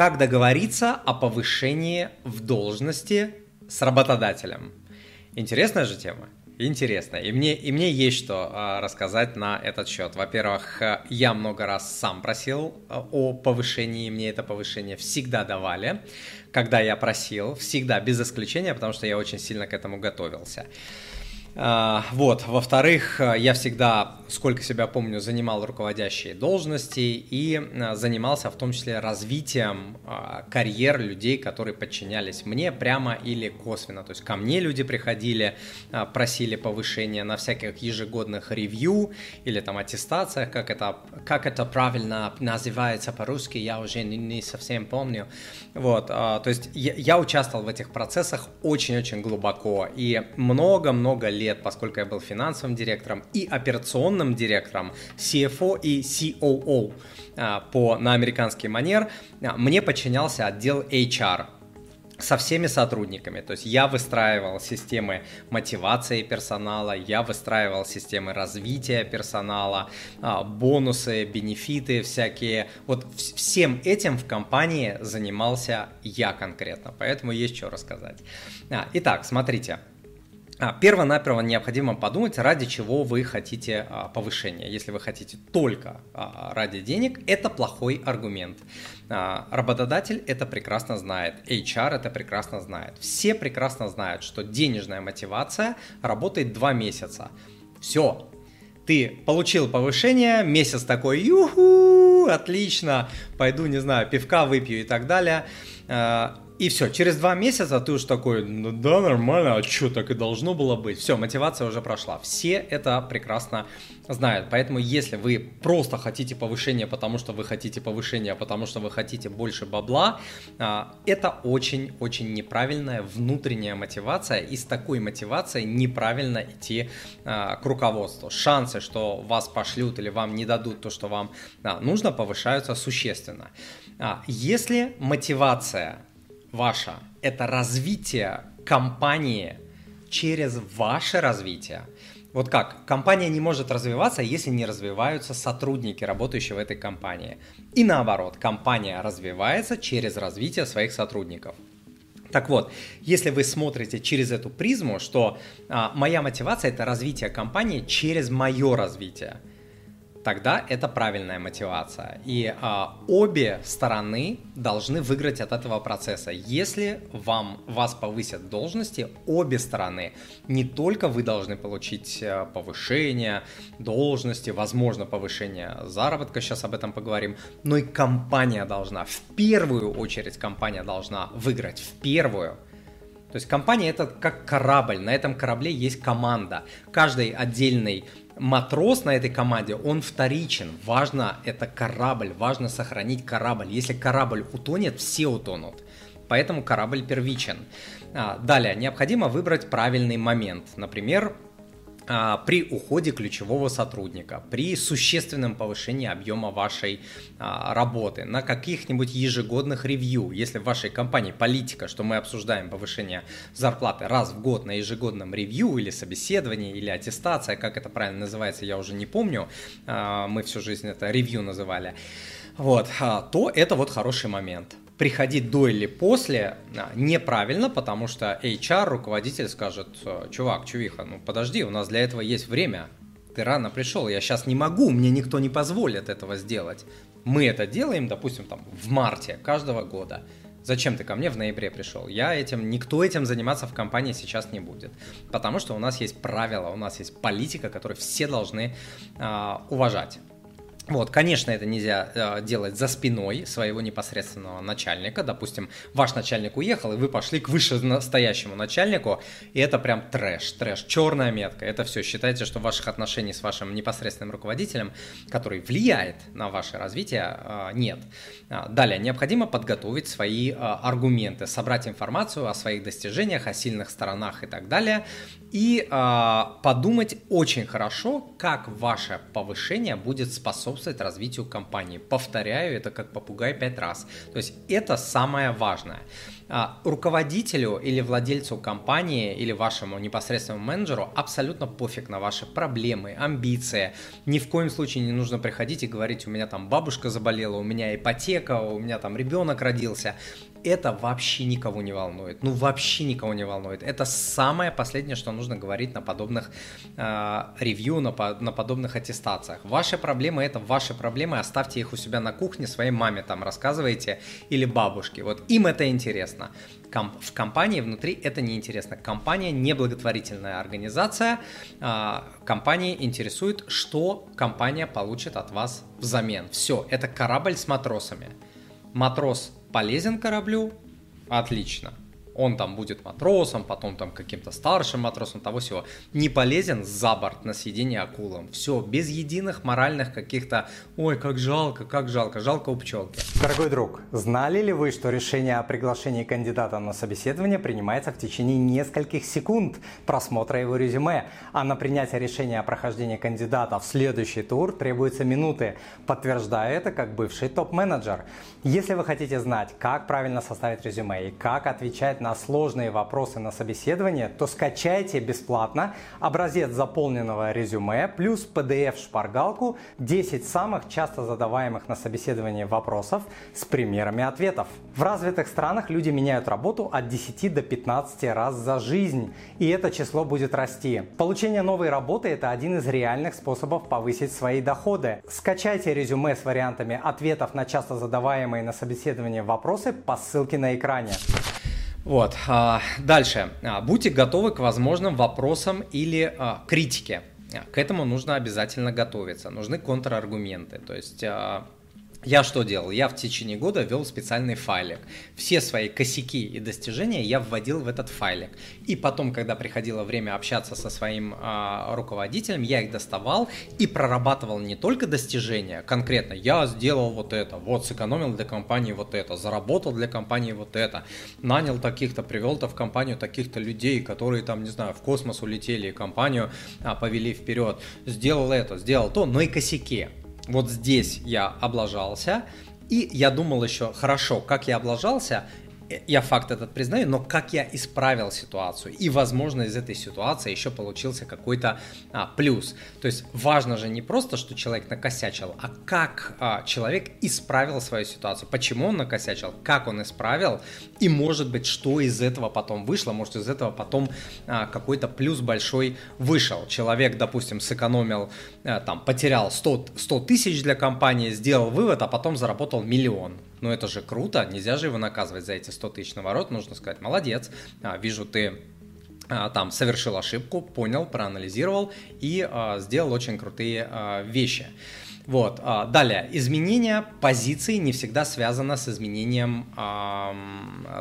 Как договориться о повышении в должности с работодателем? Интересная же тема. Интересно. И мне, и мне есть что а, рассказать на этот счет. Во-первых, я много раз сам просил а, о повышении, мне это повышение всегда давали, когда я просил, всегда без исключения, потому что я очень сильно к этому готовился. Вот, во-вторых, я всегда, сколько себя помню, занимал руководящие должности и а, занимался в том числе развитием а, карьер людей, которые подчинялись мне прямо или косвенно. То есть ко мне люди приходили, просили повышения на всяких ежегодных ревью или там аттестациях, как это, как это правильно называется по-русски, я уже не совсем помню. Вот, то есть я, я участвовал в этих процессах очень-очень глубоко и много-много лет лет, поскольку я был финансовым директором и операционным директором, CFO и COO а, по, на американский манер, а, мне подчинялся отдел HR со всеми сотрудниками. То есть я выстраивал системы мотивации персонала, я выстраивал системы развития персонала, а, бонусы, бенефиты всякие. Вот всем этим в компании занимался я конкретно, поэтому есть что рассказать. Итак, смотрите. А, перво-наперво необходимо подумать, ради чего вы хотите а, повышения. Если вы хотите только а, ради денег, это плохой аргумент. Работодатель это прекрасно знает, HR это прекрасно знает. Все прекрасно знают, что денежная мотивация работает два месяца. Все, ты получил повышение, месяц такой, юху, отлично, пойду, не знаю, пивка выпью и так далее и все, через два месяца ты уж такой, ну да, нормально, а что, так и должно было быть. Все, мотивация уже прошла. Все это прекрасно знают. Поэтому, если вы просто хотите повышения, потому что вы хотите повышения, потому что вы хотите больше бабла, а, это очень-очень неправильная внутренняя мотивация. И с такой мотивацией неправильно идти а, к руководству. Шансы, что вас пошлют или вам не дадут то, что вам нужно, повышаются существенно. А, если мотивация ваша – это развитие компании через ваше развитие. Вот как? Компания не может развиваться, если не развиваются сотрудники, работающие в этой компании. И наоборот, компания развивается через развитие своих сотрудников. Так вот, если вы смотрите через эту призму, что а, моя мотивация это развитие компании через мое развитие, тогда это правильная мотивация. И а, обе стороны должны выиграть от этого процесса. Если вам, вас повысят должности, обе стороны, не только вы должны получить э, повышение должности, возможно, повышение заработка, сейчас об этом поговорим, но и компания должна, в первую очередь компания должна выиграть, в первую. То есть компания это как корабль, на этом корабле есть команда. Каждый отдельный матрос на этой команде, он вторичен. Важно это корабль, важно сохранить корабль. Если корабль утонет, все утонут. Поэтому корабль первичен. А, далее, необходимо выбрать правильный момент. Например, при уходе ключевого сотрудника, при существенном повышении объема вашей а, работы, на каких-нибудь ежегодных ревью, если в вашей компании политика, что мы обсуждаем повышение зарплаты раз в год на ежегодном ревью или собеседовании, или аттестация, как это правильно называется, я уже не помню, а, мы всю жизнь это ревью называли, вот, то это вот хороший момент приходить до или после а, неправильно, потому что HR, руководитель скажет, чувак, чувиха, ну подожди, у нас для этого есть время, ты рано пришел, я сейчас не могу, мне никто не позволит этого сделать. Мы это делаем, допустим, там в марте каждого года. Зачем ты ко мне в ноябре пришел? Я этим, никто этим заниматься в компании сейчас не будет. Потому что у нас есть правила, у нас есть политика, которую все должны э, уважать. Вот, конечно, это нельзя э, делать за спиной своего непосредственного начальника. Допустим, ваш начальник уехал, и вы пошли к вышестоящему начальнику, и это прям трэш, трэш, черная метка. Это все. Считайте, что ваших отношений с вашим непосредственным руководителем, который влияет на ваше развитие, э, нет. А, далее, необходимо подготовить свои э, аргументы, собрать информацию о своих достижениях, о сильных сторонах и так далее, и э, подумать очень хорошо, как ваше повышение будет способствовать развитию компании. Повторяю, это как попугай пять раз. То есть это самое важное. А, руководителю или владельцу компании или вашему непосредственному менеджеру абсолютно пофиг на ваши проблемы, амбиции. Ни в коем случае не нужно приходить и говорить, у меня там бабушка заболела, у меня ипотека, у меня там ребенок родился это вообще никого не волнует. Ну, вообще никого не волнует. Это самое последнее, что нужно говорить на подобных э, ревью, на, на подобных аттестациях. Ваши проблемы – это ваши проблемы, оставьте их у себя на кухне, своей маме там рассказывайте или бабушке. Вот им это интересно. Ком- в компании внутри это не интересно. Компания не благотворительная организация. Э, компании интересует, что компания получит от вас взамен. Все, это корабль с матросами. Матрос полезен кораблю, отлично он там будет матросом, потом там каким-то старшим матросом, того всего. Не полезен за борт на съедение акулам. Все, без единых моральных каких-то, ой, как жалко, как жалко, жалко у пчелки. Дорогой друг, знали ли вы, что решение о приглашении кандидата на собеседование принимается в течение нескольких секунд просмотра его резюме, а на принятие решения о прохождении кандидата в следующий тур требуется минуты, подтверждая это как бывший топ-менеджер. Если вы хотите знать, как правильно составить резюме и как отвечать на сложные вопросы на собеседование, то скачайте бесплатно образец заполненного резюме плюс PDF-шпаргалку 10 самых часто задаваемых на собеседовании вопросов с примерами ответов. В развитых странах люди меняют работу от 10 до 15 раз за жизнь, и это число будет расти. Получение новой работы – это один из реальных способов повысить свои доходы. Скачайте резюме с вариантами ответов на часто задаваемые на собеседовании вопросы по ссылке на экране. Вот, а, дальше. А, будьте готовы к возможным вопросам или а, критике. К этому нужно обязательно готовиться. Нужны контраргументы. То есть я что делал? Я в течение года вел специальный файлик. Все свои косяки и достижения я вводил в этот файлик. И потом, когда приходило время общаться со своим э, руководителем, я их доставал и прорабатывал не только достижения, конкретно я сделал вот это, вот сэкономил для компании вот это, заработал для компании вот это, нанял таких-то, привел-то в компанию таких-то людей, которые там, не знаю, в космос улетели и компанию а, повели вперед, сделал это, сделал то, но и косяки вот здесь я облажался, и я думал еще, хорошо, как я облажался, я факт этот признаю, но как я исправил ситуацию. И, возможно, из этой ситуации еще получился какой-то а, плюс. То есть важно же не просто, что человек накосячил, а как а, человек исправил свою ситуацию. Почему он накосячил, как он исправил, и, может быть, что из этого потом вышло, может, из этого потом а, какой-то плюс большой вышел. Человек, допустим, сэкономил, а, там, потерял 100, 100 тысяч для компании, сделал вывод, а потом заработал миллион ну это же круто, нельзя же его наказывать за эти 100 тысяч наворот, нужно сказать, молодец, а, вижу, ты а, там совершил ошибку, понял, проанализировал и а, сделал очень крутые а, вещи. Вот. А, далее. Изменение позиции не всегда связано с изменением а,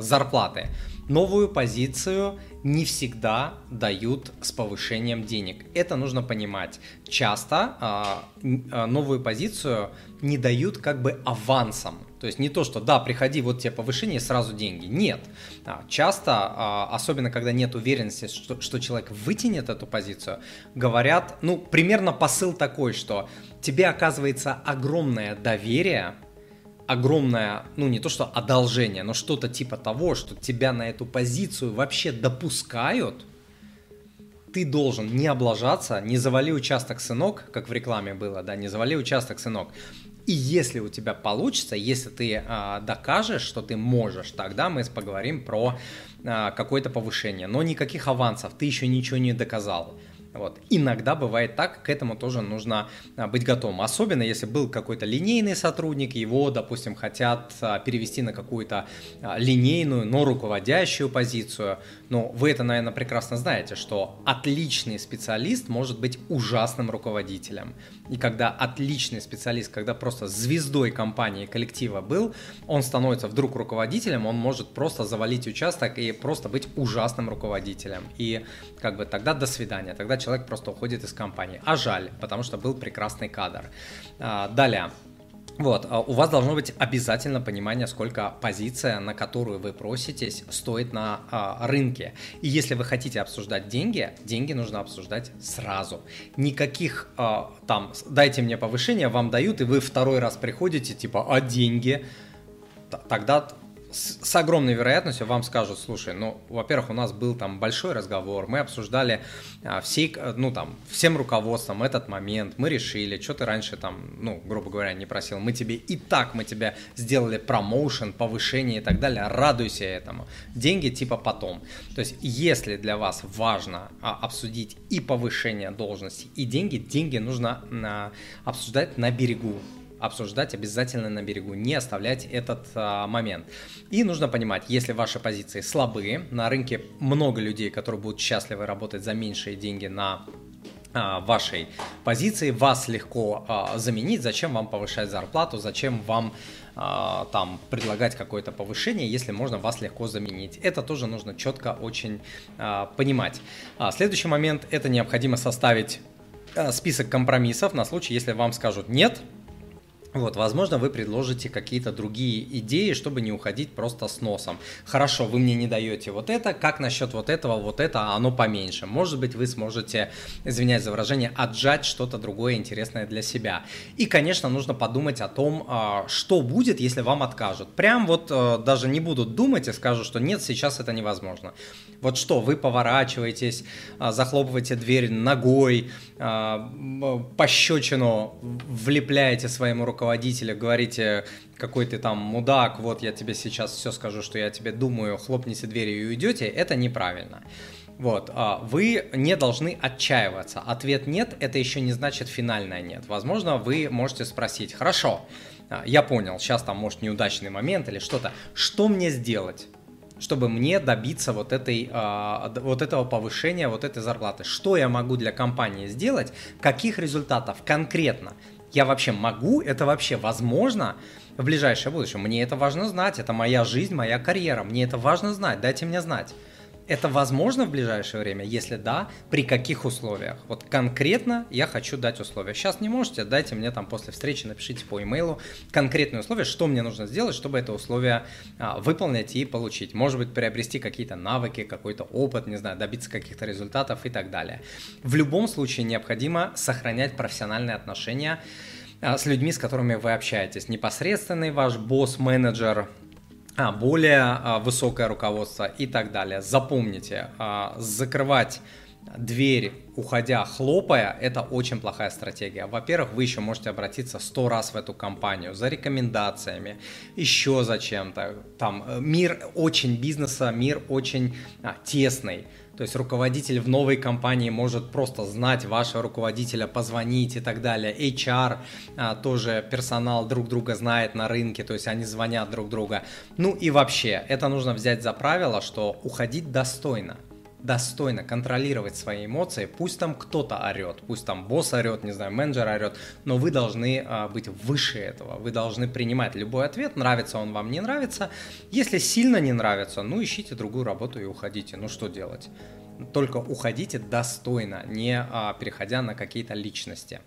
зарплаты. Новую позицию не всегда дают с повышением денег. Это нужно понимать. Часто а, новую позицию не дают как бы авансом. То есть не то, что да, приходи, вот тебе повышение, сразу деньги. Нет. А, часто, а, особенно когда нет уверенности, что, что человек вытянет эту позицию, говорят, ну, примерно посыл такой, что тебе оказывается огромное доверие, огромное, ну не то что одолжение, но что-то типа того, что тебя на эту позицию вообще допускают, ты должен не облажаться, не завали участок, сынок, как в рекламе было, да, не завали участок, сынок. И если у тебя получится, если ты а, докажешь, что ты можешь, тогда мы поговорим про а, какое-то повышение. Но никаких авансов, ты еще ничего не доказал. Вот. Иногда бывает так, к этому тоже нужно а, быть готовым. Особенно если был какой-то линейный сотрудник, его, допустим, хотят а, перевести на какую-то а, линейную, но руководящую позицию. Но вы это, наверное, прекрасно знаете, что отличный специалист может быть ужасным руководителем. И когда отличный специалист, когда просто звездой компании, коллектива был, он становится вдруг руководителем, он может просто завалить участок и просто быть ужасным руководителем. И как бы тогда до свидания, тогда человек просто уходит из компании. А жаль, потому что был прекрасный кадр. А, далее. Вот, а у вас должно быть обязательно понимание, сколько позиция, на которую вы проситесь, стоит на а, рынке. И если вы хотите обсуждать деньги, деньги нужно обсуждать сразу. Никаких а, там, дайте мне повышение, вам дают, и вы второй раз приходите, типа, а деньги? Тогда с, огромной вероятностью вам скажут, слушай, ну, во-первых, у нас был там большой разговор, мы обсуждали а, всей, ну, там, всем руководством этот момент, мы решили, что ты раньше там, ну, грубо говоря, не просил, мы тебе и так, мы тебе сделали промоушен, повышение и так далее, радуйся этому. Деньги типа потом. То есть, если для вас важно а, обсудить и повышение должности, и деньги, деньги нужно а, обсуждать на берегу обсуждать обязательно на берегу, не оставлять этот а, момент. И нужно понимать, если ваши позиции слабые, на рынке много людей, которые будут счастливы работать за меньшие деньги на а, вашей позиции, вас легко а, заменить, зачем вам повышать зарплату, зачем вам а, там предлагать какое-то повышение, если можно вас легко заменить. Это тоже нужно четко очень а, понимать. А, следующий момент, это необходимо составить а, список компромиссов на случай, если вам скажут нет, вот, возможно, вы предложите какие-то другие идеи, чтобы не уходить просто с носом. Хорошо, вы мне не даете вот это, как насчет вот этого, вот это, а оно поменьше. Может быть, вы сможете, извиняюсь за выражение, отжать что-то другое интересное для себя. И, конечно, нужно подумать о том, а, что будет, если вам откажут. Прям вот э, даже не будут думать и скажут, что нет, сейчас это невозможно. Вот что, вы поворачиваетесь, а, захлопываете дверь ногой, пощечину влепляете своему руководителю, говорите, какой ты там мудак, вот я тебе сейчас все скажу, что я тебе думаю, хлопните дверью и уйдете, это неправильно. Вот, а, вы не должны отчаиваться. Ответ нет, это еще не значит финальное нет. Возможно, вы можете спросить, хорошо, я понял, сейчас там может неудачный момент или что-то, что мне сделать? чтобы мне добиться вот, этой, а, вот этого повышения, вот этой зарплаты. Что я могу для компании сделать, каких результатов конкретно я вообще могу, это вообще возможно в ближайшее будущее. Мне это важно знать, это моя жизнь, моя карьера, мне это важно знать, дайте мне знать. Это возможно в ближайшее время? Если да, при каких условиях? Вот конкретно я хочу дать условия. Сейчас не можете, дайте мне там после встречи, напишите по имейлу конкретные условия, что мне нужно сделать, чтобы это условие а, выполнить и получить. Может быть, приобрести какие-то навыки, какой-то опыт, не знаю, добиться каких-то результатов и так далее. В любом случае необходимо сохранять профессиональные отношения а, с людьми, с которыми вы общаетесь. Непосредственный ваш босс, менеджер, более а, высокое руководство и так далее. Запомните, а, закрывать дверь, уходя, хлопая, это очень плохая стратегия. Во-первых, вы еще можете обратиться сто раз в эту компанию за рекомендациями, еще за чем-то. Там э, мир очень бизнеса, мир очень а, тесный. То есть руководитель в новой компании может просто знать вашего руководителя, позвонить и так далее. HR а, тоже персонал друг друга знает на рынке, то есть они звонят друг друга. Ну и вообще, это нужно взять за правило, что уходить достойно достойно контролировать свои эмоции, пусть там кто-то орет, пусть там босс орет, не знаю, менеджер орет, но вы должны а, быть выше этого, вы должны принимать любой ответ, нравится он вам, не нравится. Если сильно не нравится, ну ищите другую работу и уходите, ну что делать? Только уходите достойно, не а, переходя на какие-то личности.